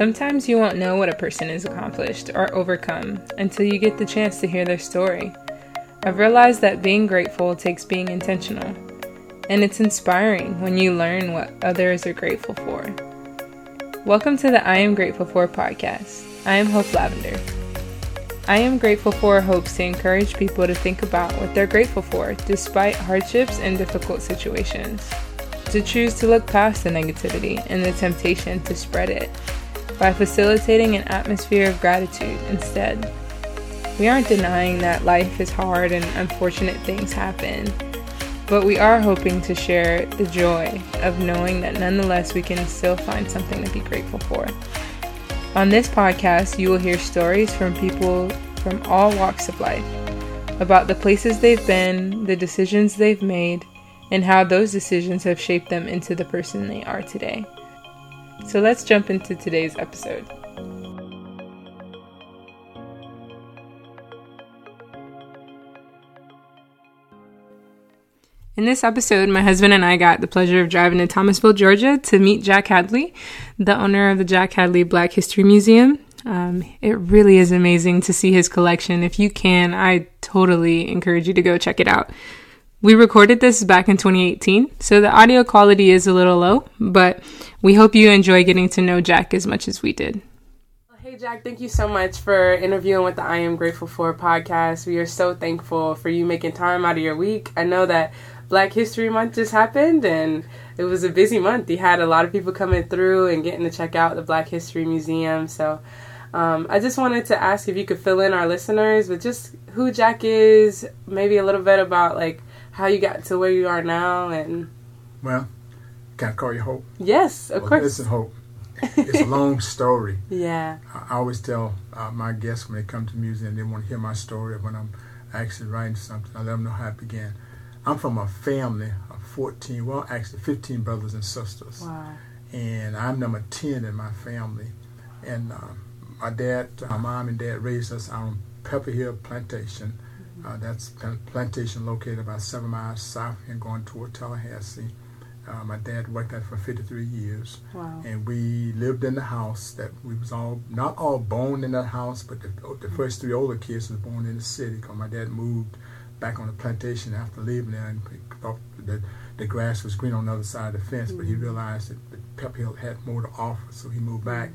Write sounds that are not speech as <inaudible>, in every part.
Sometimes you won't know what a person has accomplished or overcome until you get the chance to hear their story. I've realized that being grateful takes being intentional, and it's inspiring when you learn what others are grateful for. Welcome to the I Am Grateful For podcast. I am Hope Lavender. I am grateful for hopes to encourage people to think about what they're grateful for despite hardships and difficult situations, to choose to look past the negativity and the temptation to spread it by facilitating an atmosphere of gratitude instead. We aren't denying that life is hard and unfortunate things happen, but we are hoping to share the joy of knowing that nonetheless we can still find something to be grateful for. On this podcast, you will hear stories from people from all walks of life about the places they've been, the decisions they've made, and how those decisions have shaped them into the person they are today. So let's jump into today's episode. In this episode, my husband and I got the pleasure of driving to Thomasville, Georgia to meet Jack Hadley, the owner of the Jack Hadley Black History Museum. Um, it really is amazing to see his collection. If you can, I totally encourage you to go check it out. We recorded this back in 2018, so the audio quality is a little low, but we hope you enjoy getting to know Jack as much as we did. Hey, Jack, thank you so much for interviewing with the I Am Grateful For podcast. We are so thankful for you making time out of your week. I know that Black History Month just happened and it was a busy month. You had a lot of people coming through and getting to check out the Black History Museum. So um, I just wanted to ask if you could fill in our listeners with just who Jack is, maybe a little bit about like how you got to where you are now and. Well, can I call you Hope? Yes, of well, course. Listen, Hope. It's a long <laughs> story. yeah. I always tell uh, my guests when they come to the museum they want to hear my story when I'm actually writing something. I let them know how it began. I'm from a family of 14, well, actually 15 brothers and sisters. Wow. And I'm number 10 in my family. And uh, my dad, my mom and dad raised us on Pebble Hill Plantation. Mm-hmm. Uh, that's a plantation located about seven miles south and going toward Tallahassee. Uh, my dad worked there for 53 years, wow. and we lived in the house that we was all not all born in that house, but the, the first three older kids was born in the city because my dad moved back on the plantation after leaving there and thought that the grass was green on the other side of the fence, mm-hmm. but he mm-hmm. realized that Pebble Hill had more to offer, so he moved back.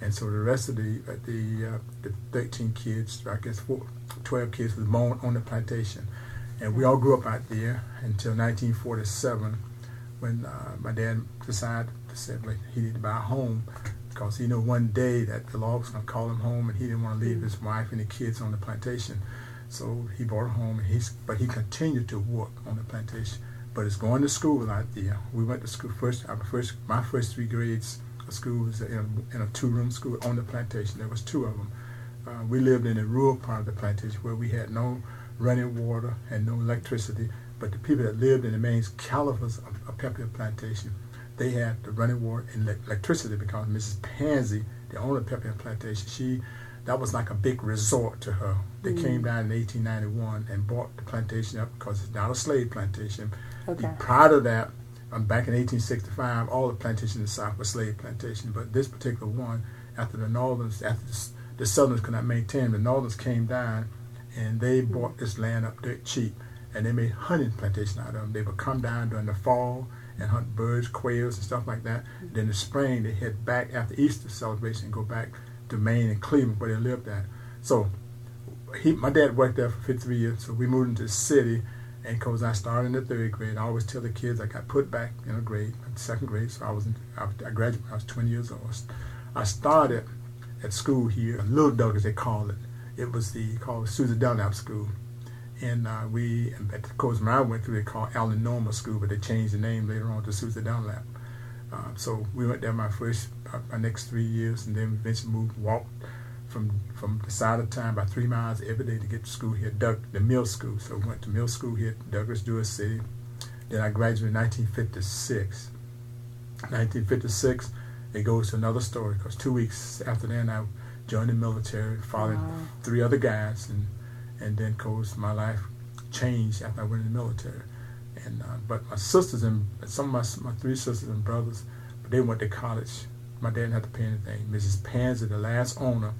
And so the rest of the uh, the, uh, the 13 kids, I guess four, 12 kids, was born on the plantation. And we all grew up out there until 1947 when uh, my dad decided to say he needed to buy a home because he knew one day that the law was going to call him home and he didn't want to leave his wife and the kids on the plantation. So he bought a home, and he's, but he continued to work on the plantation. But it's going to school out there. We went to school first. Our first, my first three grades of school was in a, in a two-room school on the plantation. There was two of them. Uh, we lived in a rural part of the plantation where we had no running water and no electricity. But the people that lived in the main calipers of, of Pebble Plantation, they had the running water and electricity because Mrs. Pansy, the owner of Pebble Plantation, she that was like a big resort to her. They mm. came down in 1891 and bought the plantation up because it's not a slave plantation. Okay. Prior to that, um, back in 1865, all the plantations in the South were slave plantations, but this particular one, after the Northerns, after the, the Southerners could not maintain, the Northerns came down and they bought this land up dirt cheap, and they made hunting plantation out of them. They would come down during the fall and hunt birds, quails, and stuff like that. Mm. Then in the spring, they head back after Easter celebration and go back to Maine and Cleveland where they lived at. So he, my dad worked there for 53 years, so we moved into the city. And because I started in the third grade, I always tell the kids I got put back in a grade, second grade. So I was in, I, graduated I was 20 years old. I started at school here, Little Doug as they call it. It was the called Susan Dunlap School, and uh, we, of course, when I went through, they called Allen Normal School, but they changed the name later on to Susan Dunlap. Uh, so we went there my first, uh, my next three years, and then eventually moved, walked from from the side of town about three miles every day to get to school here, Doug, the mill school. So I went to mill school here, Douglas, Jewish City. Then I graduated in 1956. 1956, it goes to another story because two weeks after that, I joined the military, followed wow. three other guys, and and then, of course, my life changed after I went in the military. And uh, but my sisters and some of my, my three sisters and brothers, but they went to college my dad didn't have to pay anything. Mrs. Panzer, the last owner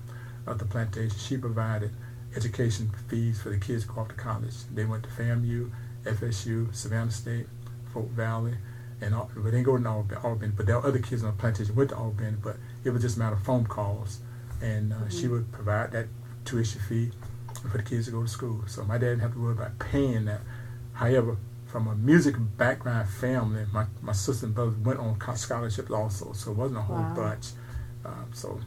of the plantation, she provided education fees for the kids to go off to college. They went to FAMU, FSU, Savannah State, Fort Valley, and all, but they didn't go to Albany, but there were other kids on the plantation went to Albany, but it was just a matter of phone calls. And uh, mm-hmm. she would provide that tuition fee for the kids to go to school. So my dad didn't have to worry about paying that. However, from a music background family, my, my sister and brother went on scholarships also, so it wasn't a whole wow. bunch. Um, so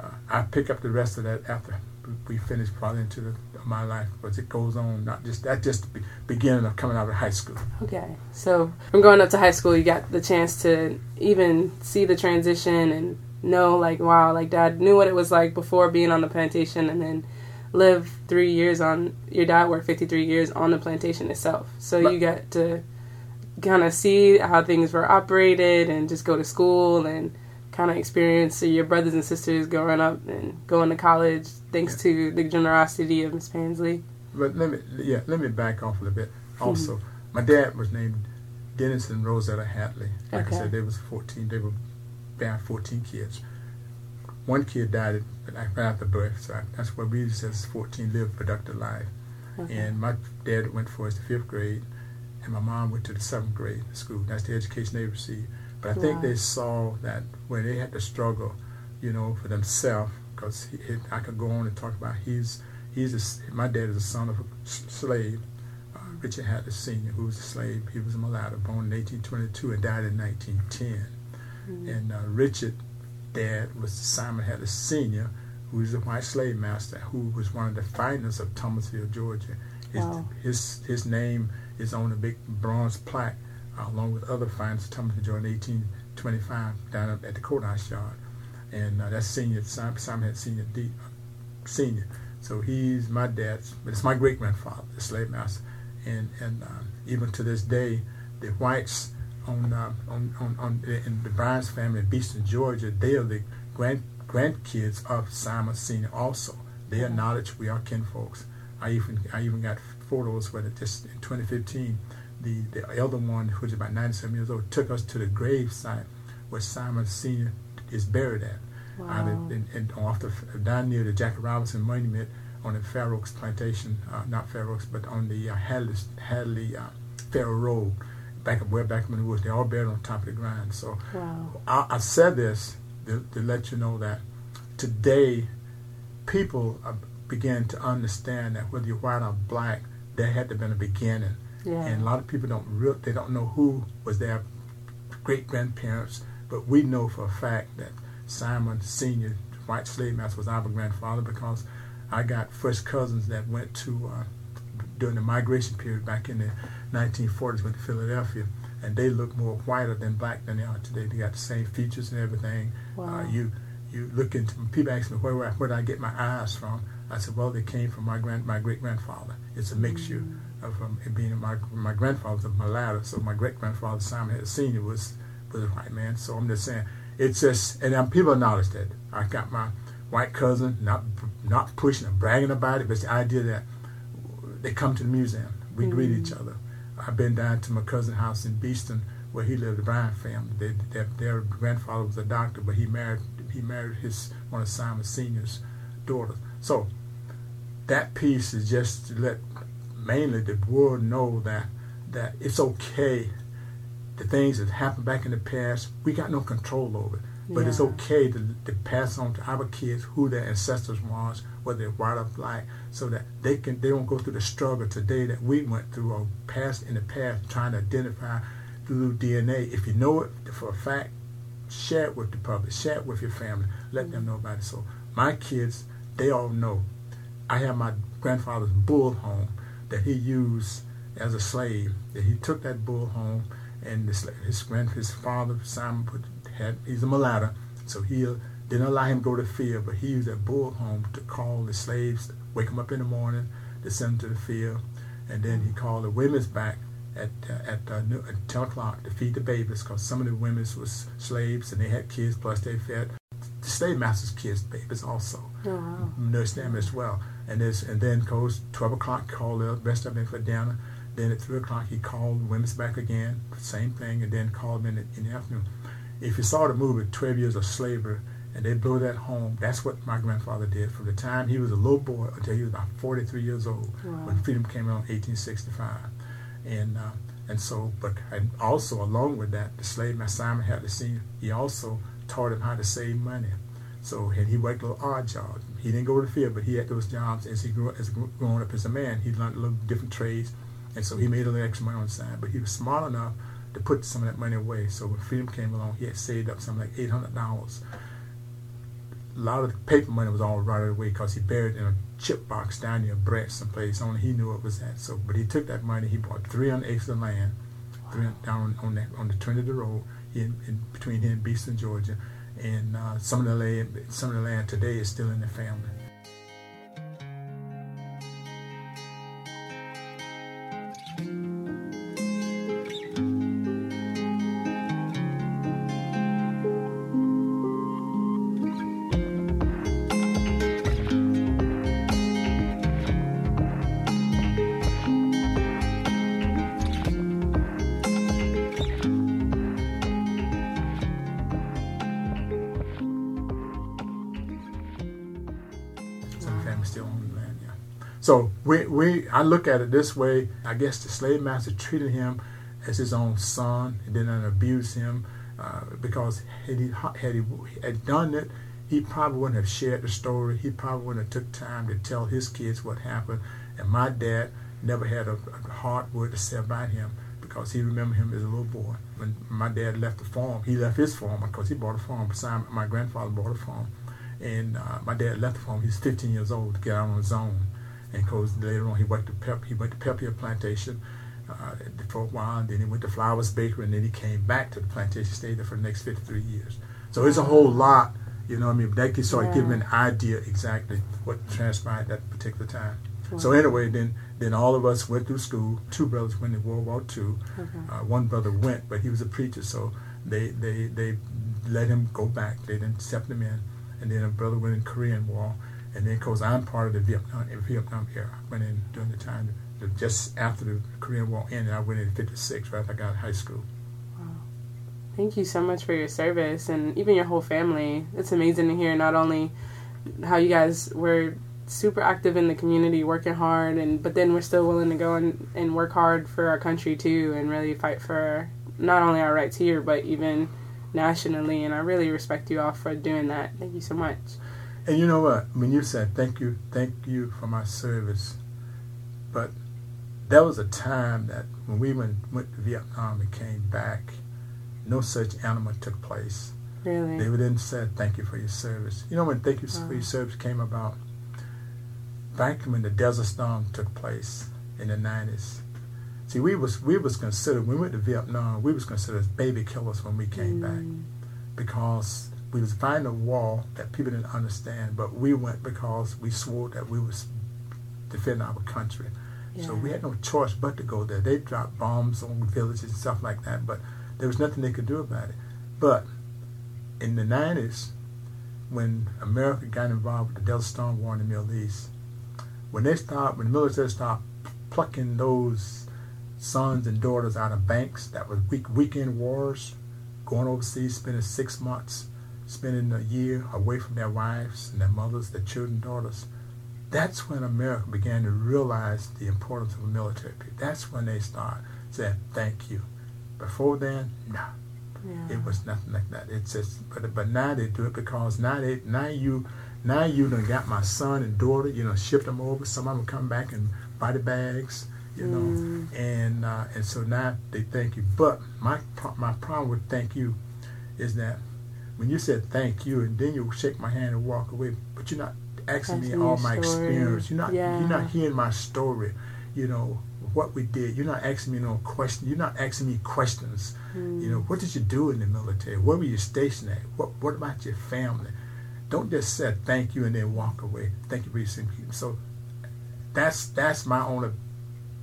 uh, I pick up the rest of that after we finish probably into the, my life as it goes on. Not just that, just the beginning of coming out of high school. Okay, so from going up to high school, you got the chance to even see the transition and know, like, wow, like Dad knew what it was like before being on the plantation, and then live three years on your dad worked 53 years on the plantation itself so but, you got to kind of see how things were operated and just go to school and kind of experience so your brothers and sisters growing up and going to college thanks yeah. to the generosity of miss pansley but let me yeah let me back off a little bit mm-hmm. also my dad was named dennis and rosetta hadley like okay. i said they was 14 they were they had 14 kids one kid died after birth, so that's what we says 14 lived a productive life. Okay. And my dad went for his fifth grade, and my mom went to the seventh grade school. That's the education they received. But I wow. think they saw that when they had to struggle, you know, for themselves, because I could go on and talk about he's he's a, my dad is a son of a slave. Uh, Richard Hadley Sr., who was a slave. He was a mulatto, born in 1822 and died in 1910. Mm-hmm. And uh, Richard dad was Simon Hadley Sr., who was a white slave master, who was one of the finest of Thomasville, Georgia. His, wow. his, his name is on a big bronze plaque, along with other finest Thomasville, Georgia, in 1825, down at the courthouse yard. And uh, that's senior, Simon, Simon had senior, D, uh, senior. So he's my dad's, but it's my great grandfather, the slave master. And, and uh, even to this day, the whites on, uh, on, on, on, in the Barnes family in Boston, Georgia, they are the grand grandkids of Simon Senior. Also, they acknowledge we are kinfolks. I even I even got photos where it just in 2015, the the elder one, who's about 97 years old, took us to the grave site where Simon Senior is buried at. Wow. in, in, off the, down near the Jackie Robinson Monument on the Fair Oaks plantation, uh, not Fair Oaks, but on the uh, Hadley, Hadley uh, Fair Road back up way back in the woods. They're all buried on top of the ground. So wow. I, I, said this to, to, let you know that today people are beginning to understand that whether you're white or black, there had to been a beginning. Yeah. And a lot of people don't real they don't know who was their great grandparents, but we know for a fact that Simon Senior, white slave master, was our grandfather because I got first cousins that went to uh, during the migration period back in the 1940s went to Philadelphia, and they look more whiter than black than they are today. They got the same features and everything. Uh, wow. Uh, you you look into people ask me where where, where did I get my eyes from? I said, well, they came from my grand my great grandfather. It's a mixture mm-hmm. Of um, being my my grandfather was a mulatto, so my great grandfather Simon Senior was was a white man. So I'm just saying, it's just and um, people acknowledge that. I got my white cousin, not not pushing and bragging about it, but the idea that they come to the museum, we mm-hmm. greet each other. I've been down to my cousin's house in Boston where he lived, the Bryan family. They, their, their grandfather was a doctor, but he married he married his one of Simon Senior's daughters. So that piece is just to let mainly the world know that that it's okay. The things that happened back in the past, we got no control over it. But yeah. it's okay to, to pass on to our kids who their ancestors was, what they're white or black, so that they can they don't go through the struggle today that we went through or past in the past trying to identify through DNA. If you know it for a fact, share it with the public, share it with your family, let them know about it. So my kids, they all know. I have my grandfather's bull home that he used as a slave. That he took that bull home, and this, his grand his father Simon put had he's a mulatto, so he didn't allow him to go to field, but he used that bull home to call the slaves, wake them up in the morning, to send them to the field, and then he called the women's back at uh, at, uh, at 10 o'clock to feed the babies because some of the women was slaves and they had kids, plus they fed the slave masters' kids, babies also. Oh, wow. Nursed them as well. And this, and then goes 12 o'clock, called the rest of them for dinner. Then at 3 o'clock, he called the women's back again, same thing, and then called them in the, in the afternoon. if you saw the movie 12 Years of Slavery, and they blew that home, that's what my grandfather did from the time he was a little boy until he was about 43 years old Wow. when freedom came out in 1865. And uh, and so, but and also along with that, the slave master Simon had to see. He also taught him how to save money. So and he worked a little odd jobs. He didn't go to the field, but he had those jobs as he grew as growing up as a man. He learned a little different trades, and so he made a little extra money on the side. But he was smart enough to put some of that money away. So when freedom came along, he had saved up something like eight hundred dollars. A lot of the paper money was all rotted away because he buried it in a chip box down near Brett someplace. Only he knew it was that. So, but he took that money. He bought 300 acres of land, 300 down on that on the Trinity Road in, in between here and Boston, Georgia, and uh, some of the land, some of the land today is still in the family. So we, we I look at it this way. I guess the slave master treated him as his own son and didn't abuse him uh, because had he had he had done it, he probably wouldn't have shared the story. He probably wouldn't have took time to tell his kids what happened. And my dad never had a, a hard word to say about him because he remembered him as a little boy. When my dad left the farm, he left his farm because he bought a farm. Beside my grandfather bought a farm. And uh, my dad left the farm. He was 15 years old to get out on his own. And because later on he worked the pep, he went to Pebble Plantation uh, for a while, and then he went to Flowers Bakery, and then he came back to the plantation, stayed there for the next 53 years. So it's a whole lot, you know what I mean? That can sort of give Yeah. me an idea exactly what transpired at that particular time. So anyway, then then all of us went through school. Two brothers went in World War II. Okay. Uh, one brother went, but he was a preacher, so they they they let him go back. They didn't accept him in. And then a brother went in Korean War, and then because I'm part of the Vietnam Vietnam era, I went in during the time just after the Korean War ended. I went in '56, right after I got out of high school. Wow. Thank you so much for your service and even your whole family. It's amazing to hear not only how you guys were super active in the community, working hard, and but then we're still willing to go and, and work hard for our country too, and really fight for not only our rights here, but even nationally. And I really respect you all for doing that. Thank you so much. And you know what? When you said thank you, thank you for my service, but there was a time that when we went went to Vietnam and came back, no such animal took place. Really. They didn't say thank you for your service. You know when thank you for your service came about? Back when the Desert Storm took place in the nineties. See, we was we was considered when we went to Vietnam, we was considered as baby killers when we came back Mm, because we was fighting a war that people didn't understand, but we went because we swore that we was defending our country. So we had no choice but to go there. They dropped bombs on villages and stuff like that, but there was nothing they could do about it. But in the nineties, when America got involved with the Desert Storm War in the Middle East, when they stopped, when the military stopped plucking those sons and daughters out of banks that were week, weekend wars, going overseas, spending six months, spending a year away from their wives and their mothers, their children, daughters. That's when America began to realize the importance of a military. That's when they started saying thank you. Before then, no. yeah. It was nothing like that. It's just, but but now they do it because now they now you now you done got my son and daughter. You know, shipped them over. Some of them come back in body bags. You know, Mm. and uh, and so now they thank you. But my my problem with thank you is that when you said thank you and then you shake my hand and walk away, but you're not asking me all my story. experience. You're not Yeah. you're not hearing my story. You know what we did. You're not asking me no question. You're not asking me questions. Mm. You know, what did you do in the military? Where were you stationed at? What What about your family? Don't just say thank you and then walk away. Thank you for your people. So that's that's my only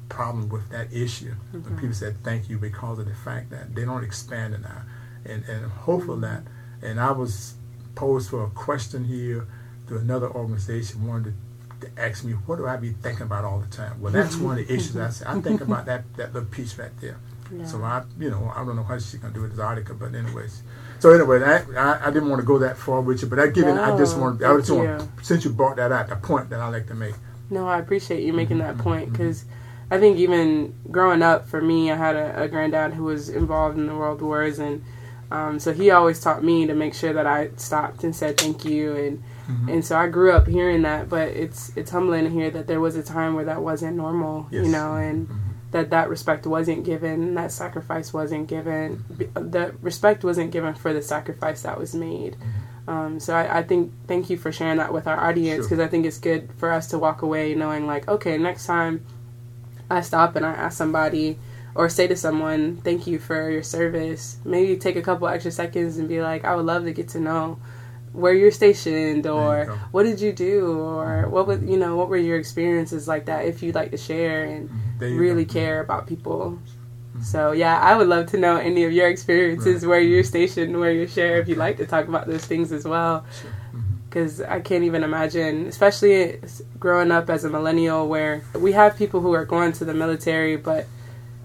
problem with that issue. When people said thank you because of the fact that they don't expand it now, and and hopeful that. And I was posed for a question here to another organization wanted to, to ask me what do I be thinking about all the time. Well, that's one of the issues I say. I think about that that little piece right there. Yeah. So I, you know, I don't know how she's gonna do it as article, but anyways. So anyway, I, I, I didn't want to go that far with you, but I give no, I just want I just want since you brought that out, the point that I like to make. No, I appreciate you making mm-hmm, that point because mm-hmm. I think even growing up for me, I had a, a granddad who was involved in the world wars, and um, so he always taught me to make sure that I stopped and said thank you, and mm-hmm. and so I grew up hearing that. But it's it's humbling to hear that there was a time where that wasn't normal, yes. you know, and mm-hmm. that that respect wasn't given, that sacrifice wasn't given, the respect wasn't given for the sacrifice that was made. Mm-hmm. Um, so I, I, think thank you for sharing that with our audience because sure. I think it's good for us to walk away knowing like okay next time I stop and I ask somebody or say to someone thank you for your service maybe take a couple extra seconds and be like I would love to get to know where you're stationed or you what did you do or what was you know what were your experiences like that if you'd like to share and really go. care about people so yeah, I would love to know any of your experiences right. where you're stationed, where you're share. If you'd like to talk about those things as well, because sure. mm-hmm. I can't even imagine, especially growing up as a millennial, where we have people who are going to the military, but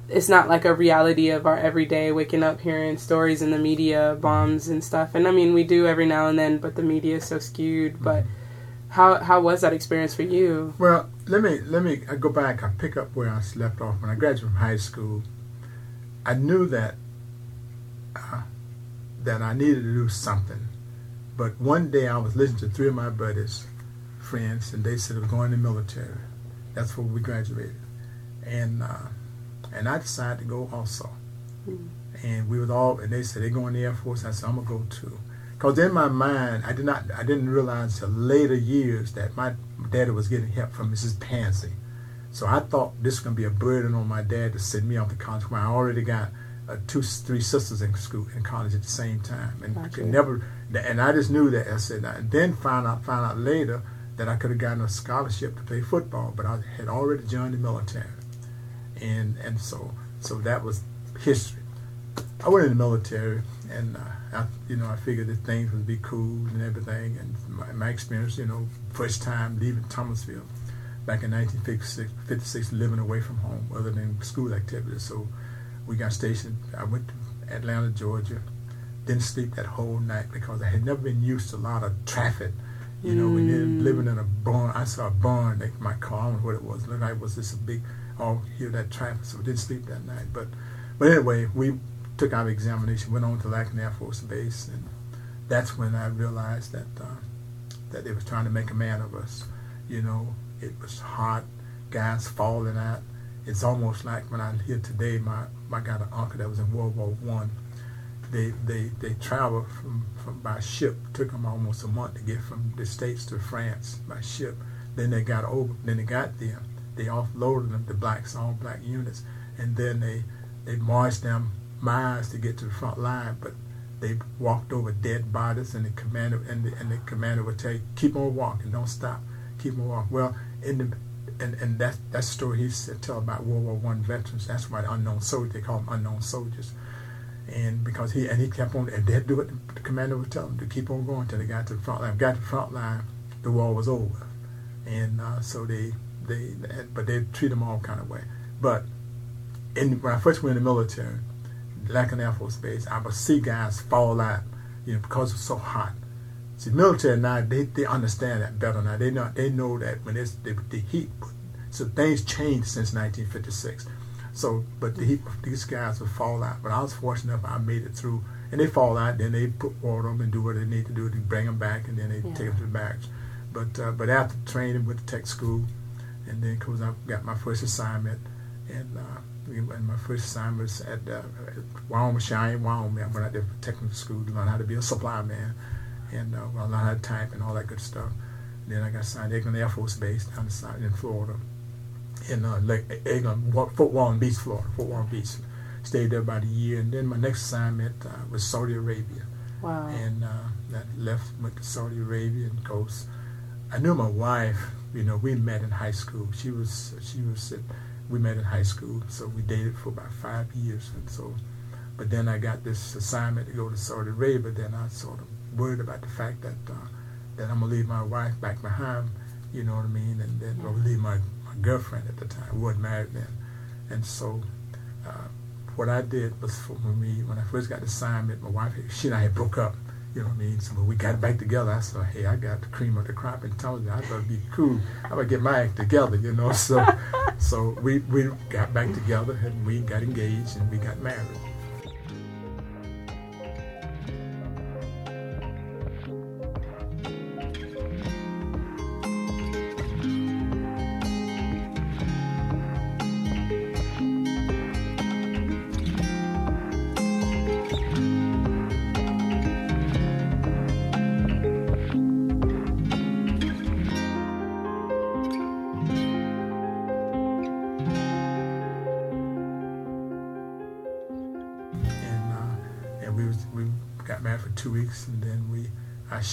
it's not like a reality of our everyday waking up hearing stories in the media, bombs and stuff. And I mean, we do every now and then, but the media is so skewed. But how how was that experience for you? Well, let me let me I go back. I pick up where I left off when I graduated from high school. I knew that uh, that I needed to do something. But one day I was listening to three of my buddies, friends, and they said, "We're going to the military." That's where we graduated, and uh, and I decided to go also. Mm. And we was all, and they said they're going to the Air Force. I said I'm gonna go too, because in my mind I did not, I didn't realize till later years that my daddy was getting help from Mrs. Pansy so I thought this was going to be a burden on my dad to send me off to college when I already got uh, two, three sisters in school in college at the same time, and gotcha. could never. And I just knew that. I said, and then found out, found out later that I could have gotten a scholarship to play football, but I had already joined the military, and and so so that was history. I went in the military, and uh, I, you know, I figured that things would be cool and everything, and my, my experience, you know, first time leaving Thomasville back in 1956, living away from home other than school activities. So we got stationed. I went to Atlanta, Georgia. Didn't sleep that whole night because I had never been used to a lot of traffic. You know, mm. we did living in a barn. I saw a barn like my car. I don't know what it was. It looked like it was just a big, all here that traffic. So we didn't sleep that night. But, but anyway, we took our examination, went on to Lackland Air Force Base, and that's when I realized that uh, that they was trying to make a man of us. You know, it was hot, gas falling out. It's almost like when I hear today, my, I got an uncle that was in World War One. They they they traveled from, from by ship. Took them almost a month to get from the states to France by ship. Then they got over. Then they got there. They offloaded them to blacks, all black units, and then they they marched them miles to get to the front line. But they walked over dead bodies, and the commander and the, and the commander would tell you, keep on walking, don't stop, keep on walking. Well, in the and, and that that story he said tell about World War One veterans. That's why the unknown soldiers they call them unknown soldiers. And because he and he kept on and they'd do it, the commander would tell them to keep on going till they got to the front line. Got to the front line, the war was over, and uh, so they they but they treat them all kind of way. But in, when I first went in the military, Lackland Air Force Base, I would see guys fall out, you know, because it was so hot. See, military now they, they understand that better now. They know they know that when it's the, the heat, so things changed since 1956. So, but the heat, these guys would fall out. But I was fortunate enough I made it through, and they fall out. Then they put water on them and do what they need to do to bring them back, and then they yeah. take them to the barracks. But uh, but after training with the tech school, and then cause I got my first assignment, and uh, and my first assignment was at, uh, at Wyoming, Cheyenne, Wyoming. I went out there for technical school to learn how to be a supply man and uh, I had time and all that good stuff. And then I got signed to Eglin Air Force Base down the in Florida, in uh, Lake Eglin, Fort Walton Beach, Florida, Fort Walton Beach. Stayed there about a year, and then my next assignment uh, was Saudi Arabia. Wow. And uh, that left went to Saudi Arabia and goes. I knew my wife. You know, we met in high school. She was she was we met in high school, so we dated for about five years, and so. But then I got this assignment to go to Saudi Arabia. Then I sort of worried about the fact that uh, that I'm gonna leave my wife back behind, you know what I mean, and then or leave my, my girlfriend at the time, who wasn't married then, and so uh, what I did was for me when I first got the assignment, my wife, she and I had broke up. You know what I mean? So when we got back together, I said, "Hey, I got the cream of the crop and told you I thought it'd be cool. I would get my act together, you know." So, <laughs> so we we got back together and we got engaged and we got married.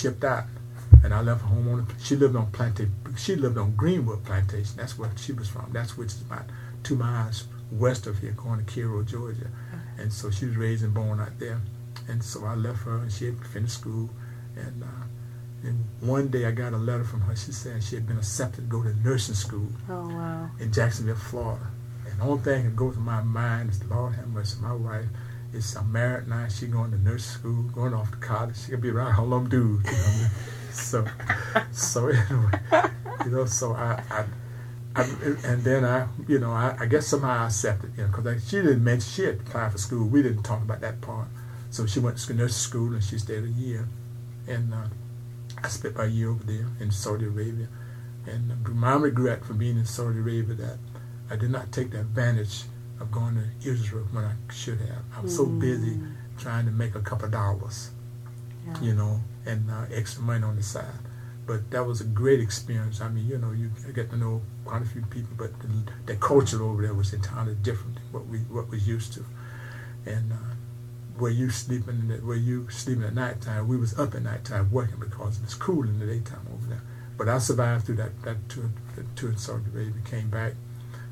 Shipped out, and I left home on. She lived on plantation. She lived on Greenwood Plantation. That's where she was from. That's which is about two miles west of here, going to Cairo, Georgia. Okay. And so she was raised and born out there. And so I left her, and she had finished school. And uh, and one day I got a letter from her. She said she had been accepted to go to nursing school. Oh wow! In Jacksonville, Florida. And the only thing that goes to my mind is, Lord have mercy, my wife is married now. She going to nurse school, going off to college. She gonna be around her little dude. You know? so, <laughs> so anyway, you know, so I, I, I, and then I, you know, I, I guess somehow I accepted, you know, because she didn't mention she had applied for school. We didn't talk about that part. So she went to nurse school and she stayed a year, and uh, I spent my year over there in Saudi Arabia. And uh, my regret for being in Saudi Arabia that I did not take the advantage of going to Israel when I should have. I was mm. so busy trying to make a couple of dollars, yeah. you know, and uh, extra money on the side. But that was a great experience. I mean, you know, you get to know quite a few people, but the, the culture over there was entirely different than what we what we used to. And uh, where you sleeping, where you sleeping at nighttime, we was up at nighttime working because it was cool in the daytime over there. But I survived through that that tour, that tour in Saudi Arabia, came back,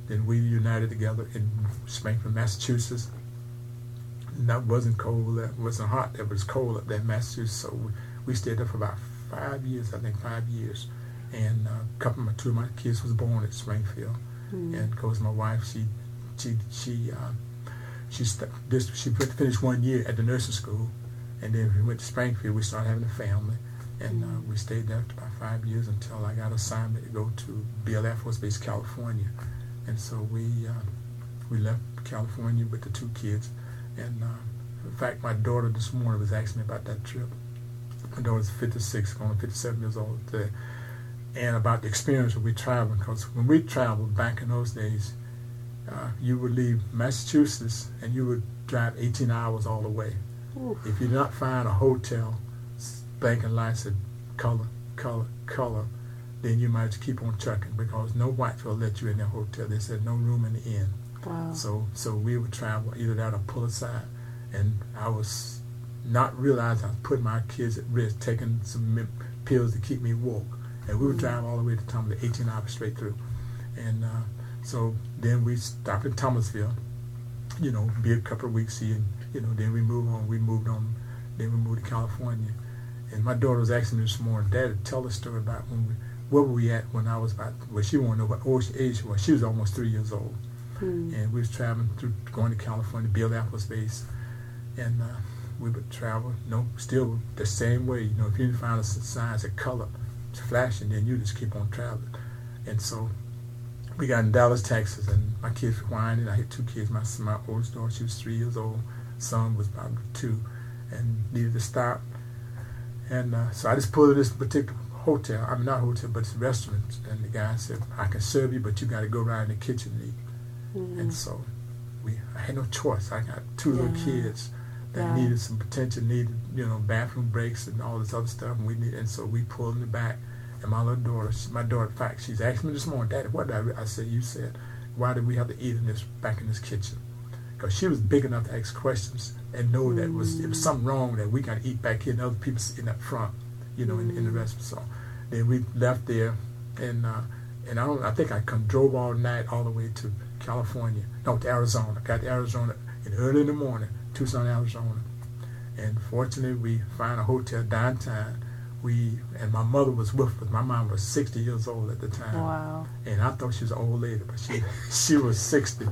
then we united together in Springfield, Massachusetts. And that wasn't cold, that wasn't hot, that was cold up there in Massachusetts. So we, we stayed there for about five years, I think five years. And uh, a couple of my, two of my kids was born at Springfield. Mm. And of course my wife, she, she, she, uh, she, st- this, she finished one year at the nursing school. And then we went to Springfield, we started having a family. And uh, we stayed there for about five years until I got assignment to go to Beale Air Force Base, California. And so we uh, we left California with the two kids. And uh, in fact, my daughter this morning was asking me about that trip. My daughter's 56, going 57 years old today. And about the experience of we traveling, because when we traveled back in those days, uh, you would leave Massachusetts and you would drive 18 hours all the way. Oof. If you did not find a hotel, blinking lights said color, color, color, then you might keep on trucking because no whites will let you in their hotel. They said no room in the inn. Wow. So so we would travel either that or pull aside, and I was not realizing I was putting my kids at risk, taking some pills to keep me woke, and we would mm-hmm. drive all the way to Thomas, 18 hours straight through, and uh, so then we stopped in Thomasville, you know, be a couple of weeks here, and, you know, then we moved on. We moved on, then we moved to California, and my daughter was asking me this morning, Dad, tell the story about when we where were we at when I was about, well, she wanted to know what age she was. She was almost three years old. Hmm. And we was traveling through, going to California, Air Force Base. And uh, we would travel, you know, still the same way. You know, if you didn't find a signs of color flashing, then you just keep on traveling. And so we got in Dallas, Texas, and my kids were whining. I had two kids. My, my oldest daughter, she was three years old. Son was about two and needed to stop. And uh, so I just pulled this particular hotel. I mean, not hotel, but it's a restaurant. And the guy said, I can serve you, but you got to go around in the kitchen and eat. Mm-hmm. And so we, I had no choice. I got two yeah. little kids that yeah. needed some potential, needed, you know, bathroom breaks and all this other stuff. And we need, and so we pulled in the back. And my little daughter, my daughter, in fact, she's asked me this morning, Daddy, what did I, I said, you said, why did we have to eat in this, back in this kitchen? Because she was big enough to ask questions and know mm-hmm. that was, it was something wrong that we got to eat back here and other people sitting up front you know, in, in the restaurant. So then we left there, and uh, and I don't. I think I come, drove all night all the way to California, no, to Arizona. Got to Arizona and early in the morning, Tucson, Arizona, and fortunately we find a hotel downtown. We and my mother was with us. My mom was 60 years old at the time. Wow. And I thought she was an old lady, but she <laughs> she was 60.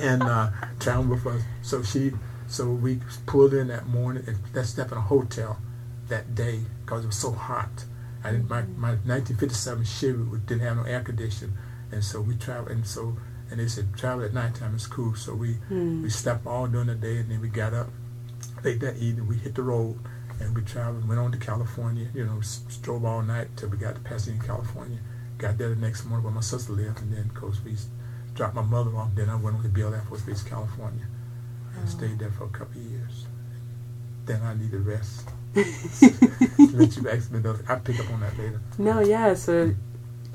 and uh, traveling with us. So she, so we pulled in that morning and let's step in a hotel that day because it was so hot. I didn't, my, my 1957 Chevy didn't have no air conditioning, and so we traveled. And so and they said travel at nighttime is cool. So we Hmm. we slept all during the day, and then we got up late that evening. We hit the road, and we traveled. Went on to California. You know, s- drove all night till we got to Pasadena, California. Got there the next morning where my sister lived, and then of course we dropped my mother off. Then I went on to Beale Air Force Base, California, and Oh. stayed there for a couple of years. Then I needed rest. <laughs> Let you ask me those. I'll pick up on that later. No, yeah. So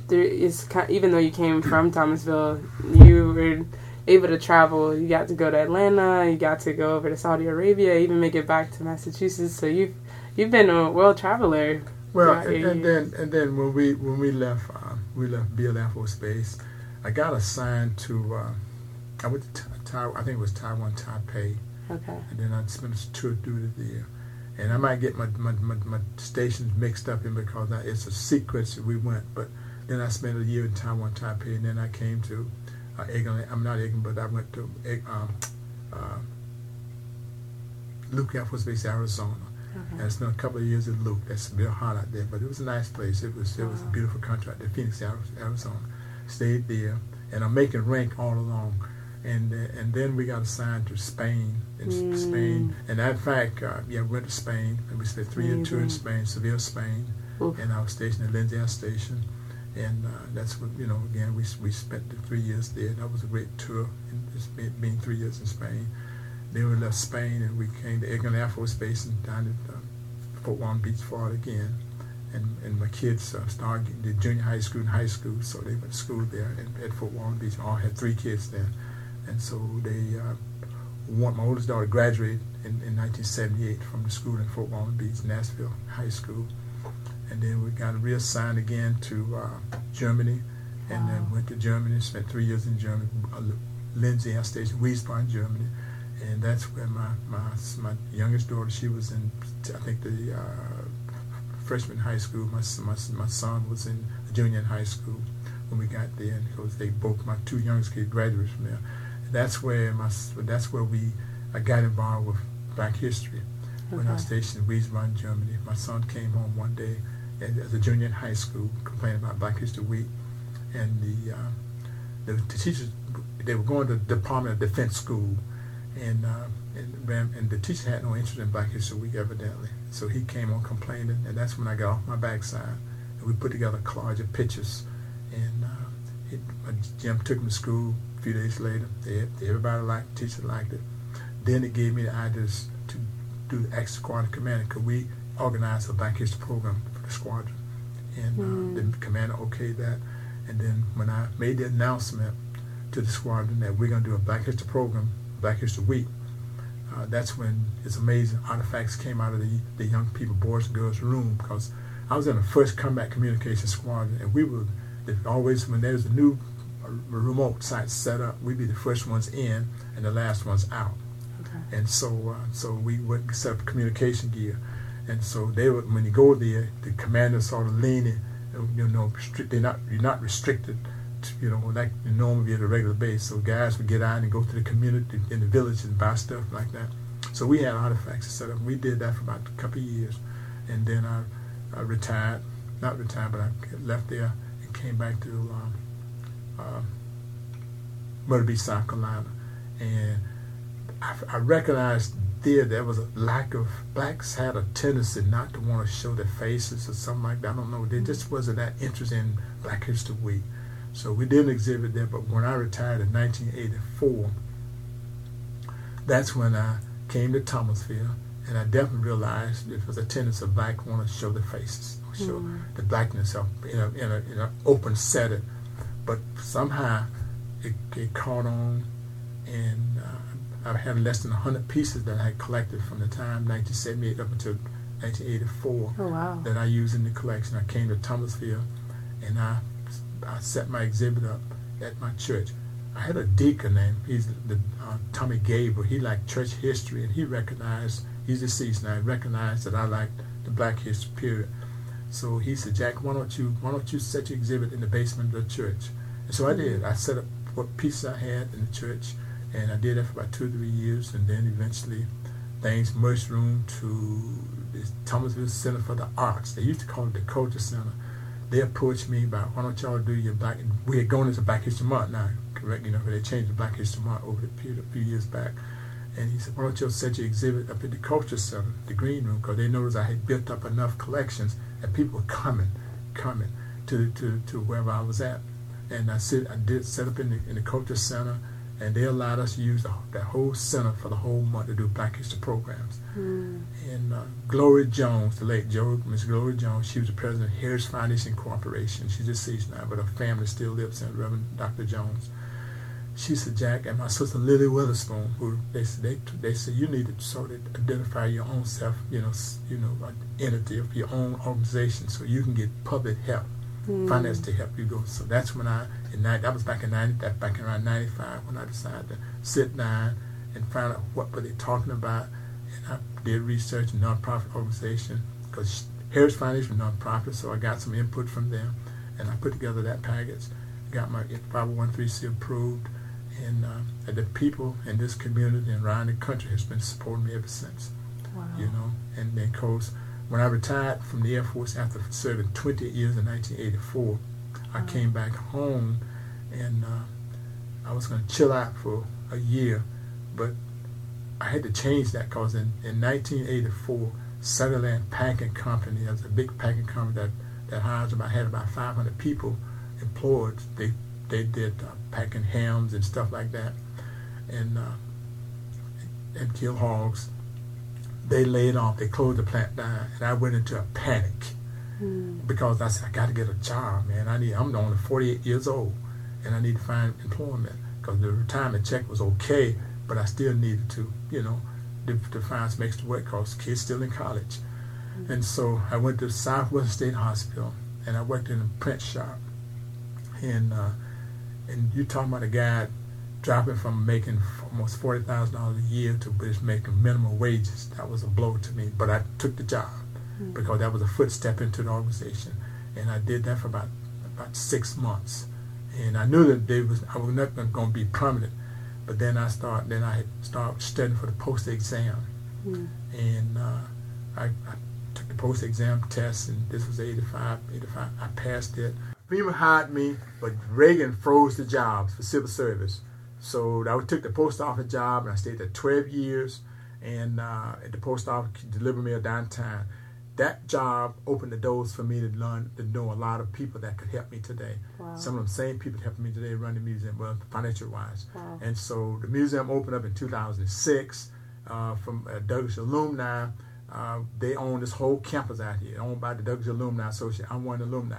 there is even though you came from Thomasville, you were able to travel. You got to go to Atlanta. You got to go over to Saudi Arabia. Even make it back to Massachusetts. So you've you've been a world traveler. Well, and, and then and then when we when we left um, we left Beale Air Force Base, I got assigned to uh, I went to Taiwan. I think it was Taiwan Taipei, Okay. and then I spent a tour duty there. And I might get my my, my, my stations mixed up in because I, it's a sequence that we went. But then I spent a year in Taiwan Taipei, and then I came to uh, Egan. I'm not Egan, but I went to um, uh, Luke Air Force Base, Arizona. And I spent a couple of years at Luke. That's real hot out there, but it was a nice place. It was it was a beautiful country out there, Phoenix, Arizona. Stayed there, and I'm making rank all along. And uh, and then we got assigned to Spain. In Mm. Spain, and in fact, uh, yeah, we went to Spain, and we spent three year tour in Spain, Seville, Spain, Oof. and I was stationed at Lindsay Air Station. And uh, that's what you know. Again, we we spent the three years there. That was a great tour. And being, three years in Spain. Then we left Spain and we came to Eglin Air Force Base and down at uh, Fort Walton Beach, Florida again. And, and my kids uh, started to junior high school and high school, so they went to school there at, at Fort Walton Beach. All had three kids then. And so they, uh, one, my oldest daughter graduated in, in 1978 from the school in Fort Walton Beach, Nashville High School. And then we got reassigned again to uh, Germany, and then Wow. went to Germany. Spent three years in Germany, uh, Lindsey Air Station, Wiesbaden, Germany, and that's where my, my my youngest daughter. She was in, I think the uh, freshman high school. My, my my son was in junior in high school when we got there, and because they both my two youngest kids graduated from there. That's where my that's where we I got involved with Black history when I was stationed in Wiesbaden, Germany. My son came home one day as a junior in high school, complaining about Black History Week, and the, uh, the the teachers they were going to the Department of Defense School, and uh, and, and the teacher had no interest in Black History Week evidently. So he came on complaining, and that's when I got off my backside, and we put together a collage of pictures, and uh, it, Jim took him to school. A few days later, they, everybody liked it, teacher liked it. Then it gave me the idea to do the Action Squadron Commander because we organized a Black History program for the squadron. And Mm. uh, the commander okayed that. And then when I made the announcement to the squadron that we're going to do a Black History program, Black History Week, uh, that's when it's amazing artifacts came out of the, the young people, boys and girls room because I was in the first combat communication squadron and we were always, when there's a new uh, remote site set up, we'd be the first ones in and the last ones out Okay. and so uh, so we would set up communication gear, and so they would, when you go there, the commander sort of leaning, you know, they're not you're not restricted, to, you know, like you normally at a regular base. So guys would get out and go to the community in the village and buy stuff like that. So we had artifacts set up. We did that for about a couple of years, and then I, I retired, not retired, but I left there and came back to um, uh, Myrtle Beach, South Carolina, and I, I recognized there there was a lack of blacks had a tendency not to want to show their faces or something like that. I don't know. There just wasn't that interest in Black History Week. So we didn't exhibit there, but when I retired in 1984, that's when I came to Thomasville, and I definitely realized there was a tendency of black want to show their faces, show Mm. the blackness of in a in a in an open setting. But somehow it, it caught on, and uh, I had less than 100 pieces that I had collected from the time 1978 up until 1984 Oh wow. that I used in the collection. I came to Thomasville, and I I set my exhibit up at my church. I had a deacon named he's the uh, Tommy Gable. He liked church history, and he recognized he's deceased now. He recognized that I liked the Black history period. So he said, Jack, why don't you why don't you set your exhibit in the basement of the church? And so I did. I set up what pieces I had in the church, and I did that for about two or three years, and then eventually things mushroomed to the Thomasville Center for the Arts. They used to call it the Culture Center. They approached me about, why don't y'all do your Black, we had gone into Black History Month now, correct, you know, they changed the Black History Month over the period, a few years back. And he said, why don't you set your exhibit up at the Culture Center, the Green Room, because they noticed I had built up enough collections and people were coming, coming to, to, to wherever I was at. And I said, I did set up in the, in the Culture Center, and they allowed us to use the, that whole center for the whole month to do Black History programs. Mm. And uh, Gloria Jones, the late Joe, Miss Gloria Jones, she was the president of Harris Foundation Corporation. She's deceased now, but her family still lives in Reverend Dr. Jones she said, Jack, and my sister Lily Witherspoon, who they said they, they said you need to sort of identify your own self, you know, you know, entity of your own organization, so you can get public help, mm. finance to help you go. So that's when I, in that, that was back in ninety, that back in around ninety five, when I decided to sit down and find out what were they talking about, and I did research in nonprofit organization because Harris Foundation was nonprofit, so I got some input from them, and I put together that package, got my 501c approved and uh, the people in this community and around the country has been supporting me ever since. Wow. You know, and then, course, when I retired from the Air Force after serving 20 years in 1984, wow. I came back home and uh, I was going to chill out for a year, but I had to change that because in, in 1984, Sunnyland Packing Company, that's a big packing company that, that hires about, had about 500 people employed. They they did uh, packing hams and stuff like that, and uh, and kill hogs. They laid off. They closed the plant down, and I went into a panic mm. because I said I got to get a job, man. I need. I'm only 48 years old, and I need to find employment because the retirement check was okay, but I still needed to, you know, to, to find some extra work because kids still in college. Mm. And so I went to Southwest State Hospital, and I worked in a print shop, and uh, and you're talking about a guy dropping from making almost forty thousand dollars a year to just making minimum wages. That was a blow to me, but I took the job mm-hmm. because that was a footstep into the organization, and I did that for about about six months, and I knew that they was I was not going to be permanent, but then I start then I started studying for the post exam, mm-hmm. and uh, I, I took the post exam test, and this was 85, 85. I passed it. FEMA hired me, but Reagan froze the jobs for civil service. So I took the post office job, and I stayed there 12 years, and uh, at the post office delivered mail downtown. That job opened the doors for me to learn to know a lot of people that could help me today. Wow. Some of the same people helping me today run the museum, well, financial wise. Wow. And so the museum opened up in 2006 uh, from uh, Douglass alumni. Uh, they own this whole campus out here, owned by the Douglass Alumni Association. I'm one of the alumni.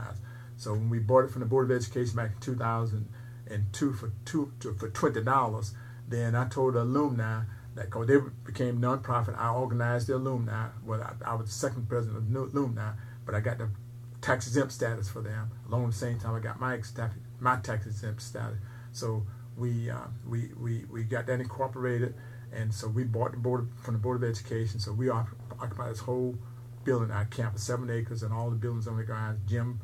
So when we bought it from the Board of Education back in 2002 for two to, for twenty dollars, then I told the alumni that because they became nonprofit, I organized the alumni. Well, I, I was the second president of the alumni, but I got the tax exempt status for them. Along the same time, I got my my tax exempt status. So we uh, we we we got that incorporated, and so we bought the board from the Board of Education. So we occupy this whole building, our campus, seven acres, and all the buildings on the grounds, gym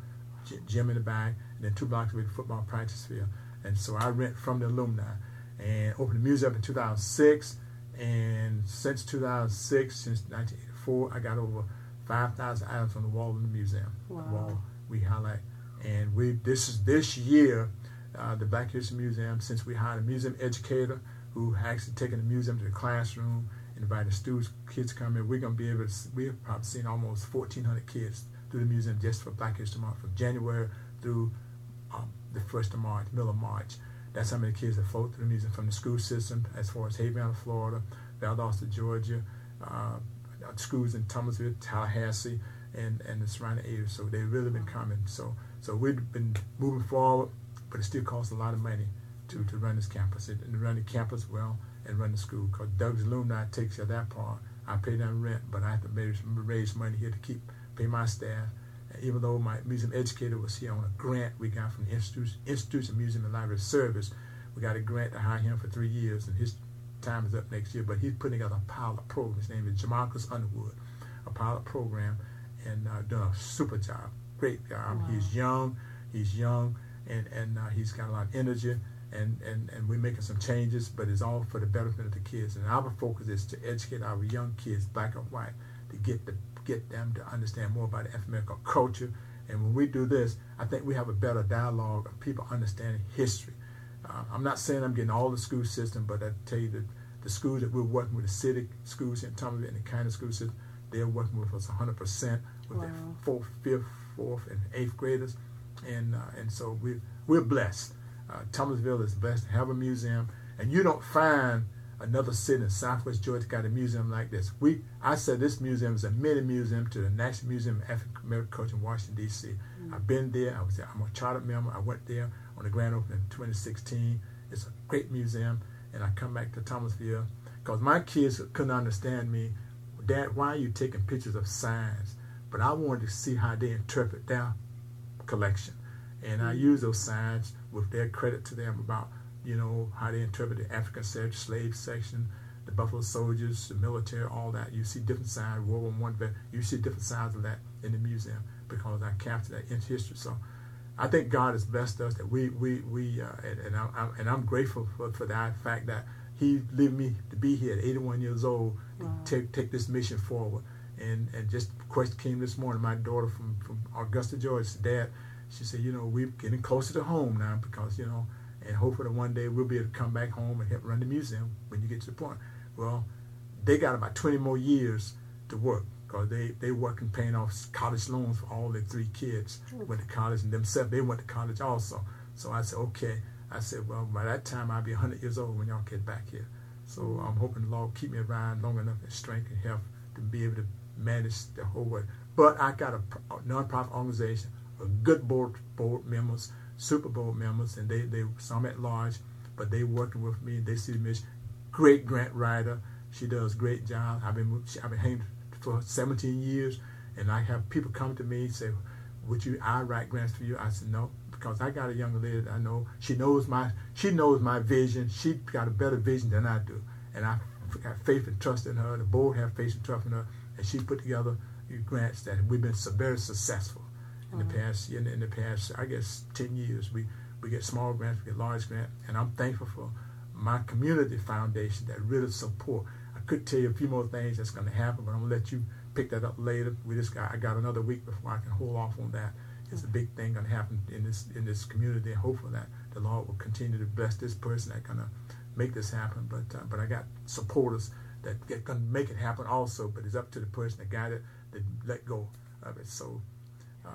gym in the back, and then two blocks away the football practice field. And so I rent from the alumni and opened the museum in 2006. And since 2006, since 1984, I got over 5,000 items on the wall in the museum. Wow. The wall we highlight. And we this is this year, uh, the Black History Museum, since we hired a museum educator who actually taken the museum to the classroom, invited students, kids come in, we're going to be able to, we've probably seen almost 1,400 kids through the museum just for Black History Month from January through um, the first of March, middle of March. That's how many kids that float through the museum from the school system, as far as Havana, Florida, Valdosta, Georgia, uh, schools in Thomasville, Tallahassee, and and the surrounding areas. So they've really been coming. So so we've been moving forward, but it still costs a lot of money to, to run this campus and to run the campus well and run the school. Because Doug's alumni takes care of that part. I pay them rent, but I have to raise, raise money here to keep pay my staff. And even though my museum educator was here on a grant we got from the Institute, Institute of Museum and Library Service, we got a grant to hire him for three years, and his time is up next year. But he's putting together a pilot program. His name is Jamarcus Underwood, a pilot program, and uh, done a super job, great job. Wow. He's young, he's young, and and uh, he's got a lot of energy, and, and, and we're making some changes, but it's all for the benefit of the kids. And our focus is to educate our young kids, black and white, to get the get them to understand more about the African culture. And when we do this, I think we have a better dialogue of people understanding history. Uh, I'm not saying I'm getting all the school system, but I tell you that the schools that we're working with, the city schools in Thomasville and the county school system, they're working with us 100% with wow. their fourth, fifth, fourth, and eighth graders, and uh, and so we we're blessed. Uh, Thomasville is blessed to have a museum, and you don't find another city in Southwest Georgia got a museum like this. We I said this museum is a mini museum to the National Museum of African American Culture in Washington D.C. Mm-hmm. I've been there. I was there. I'm a charter member. I went there on the grand opening in 2016. It's a great museum, and I come back to Thomasville because my kids couldn't understand me. Dad, why are you taking pictures of signs? But I wanted to see how they interpret their collection, and I mm-hmm. use those signs with their credit to them about you know how they interpret the African slave section, the Buffalo Soldiers, the military, all that. You see different signs, World War One. You see different sides of that in the museum because I captured that in history. So I think God has blessed us that we we we uh, and, and I'm, and I'm grateful for, for that fact that He lived me to be here at 81 years old wow. to take take this mission forward. And and just question came this morning. My daughter from from Augusta, Georgia, said, Dad, she said, you know, we're getting closer to home now because you know, and hopefully one day we'll be able to come back home and help run the museum when you get to the point. Well, they got about 20 more years to work because they they working paying off college loans for all their three kids. Hmm. Went to college and themselves they went to college also. So I said, okay. I said, well, by that time I'll be 100 years old when y'all get back here. So I'm hoping the Lord keep me around long enough in strength and health to be able to manage the whole work. But I got a, a nonprofit organization, a good board board members, super Bowl members, and they they some at large, but they working with me. They see mission. Great grant writer. She does great job. I've been I've been hanging for 17 years, and I have people come to me say, "Would you? I write grants for you?" I said, "No." Because I got a younger lady that I know. She knows my she knows my vision. She got a better vision than I do, and I have faith and trust in her. The board have faith and trust in her, and she put together grants that we've been very successful in the past. In, in the past, I guess ten years, we we get small grants, we get large grants, and I'm thankful for my community foundation that really support I could tell you a few more things that's going to happen, but I'm going to let you pick that up later. We just got I got another week before I can hold off on that. It's a big thing going to happen in this in this community, and hopefully that the Lord will continue to bless this person that's going to make this happen. But uh, but I got supporters that get to make it happen also. But it's up to the person that got it to let go of it. So. Uh,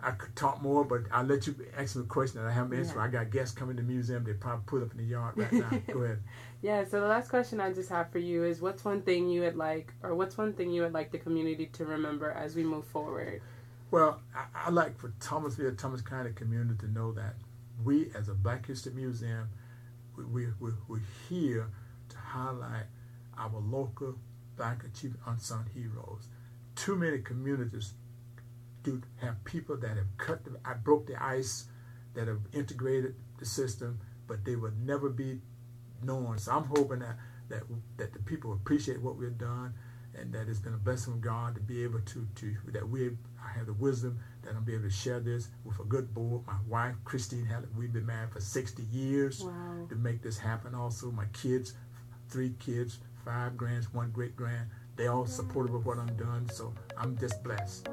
I could talk more, but I'll let you ask me a question that I haven't answered. Yeah. I got guests coming to the museum. They probably put up in the yard right now. <laughs> Go ahead. Yeah. So the last question I just have for you is, what's one thing you would like, or what's one thing you would like the community to remember as we move forward? Well, I, I like for Thomasville, Thomas County community to know that we, as a Black History Museum, we, we, we, we're here to highlight our local Black achievement unsung heroes. Too many communities to have people that have cut, the, I broke the ice, that have integrated the system, but they will never be known. So I'm hoping that that that the people appreciate what we've done, and that it's been a blessing from God to be able to to that we I have the wisdom that I'll be able to share this with a good board. My wife Christine Hadley, we've been married for 60 years wow. to make this happen. Also, my kids, three kids, five grands, one great grand. They all supportive of what I'm doing, so I'm just blessed.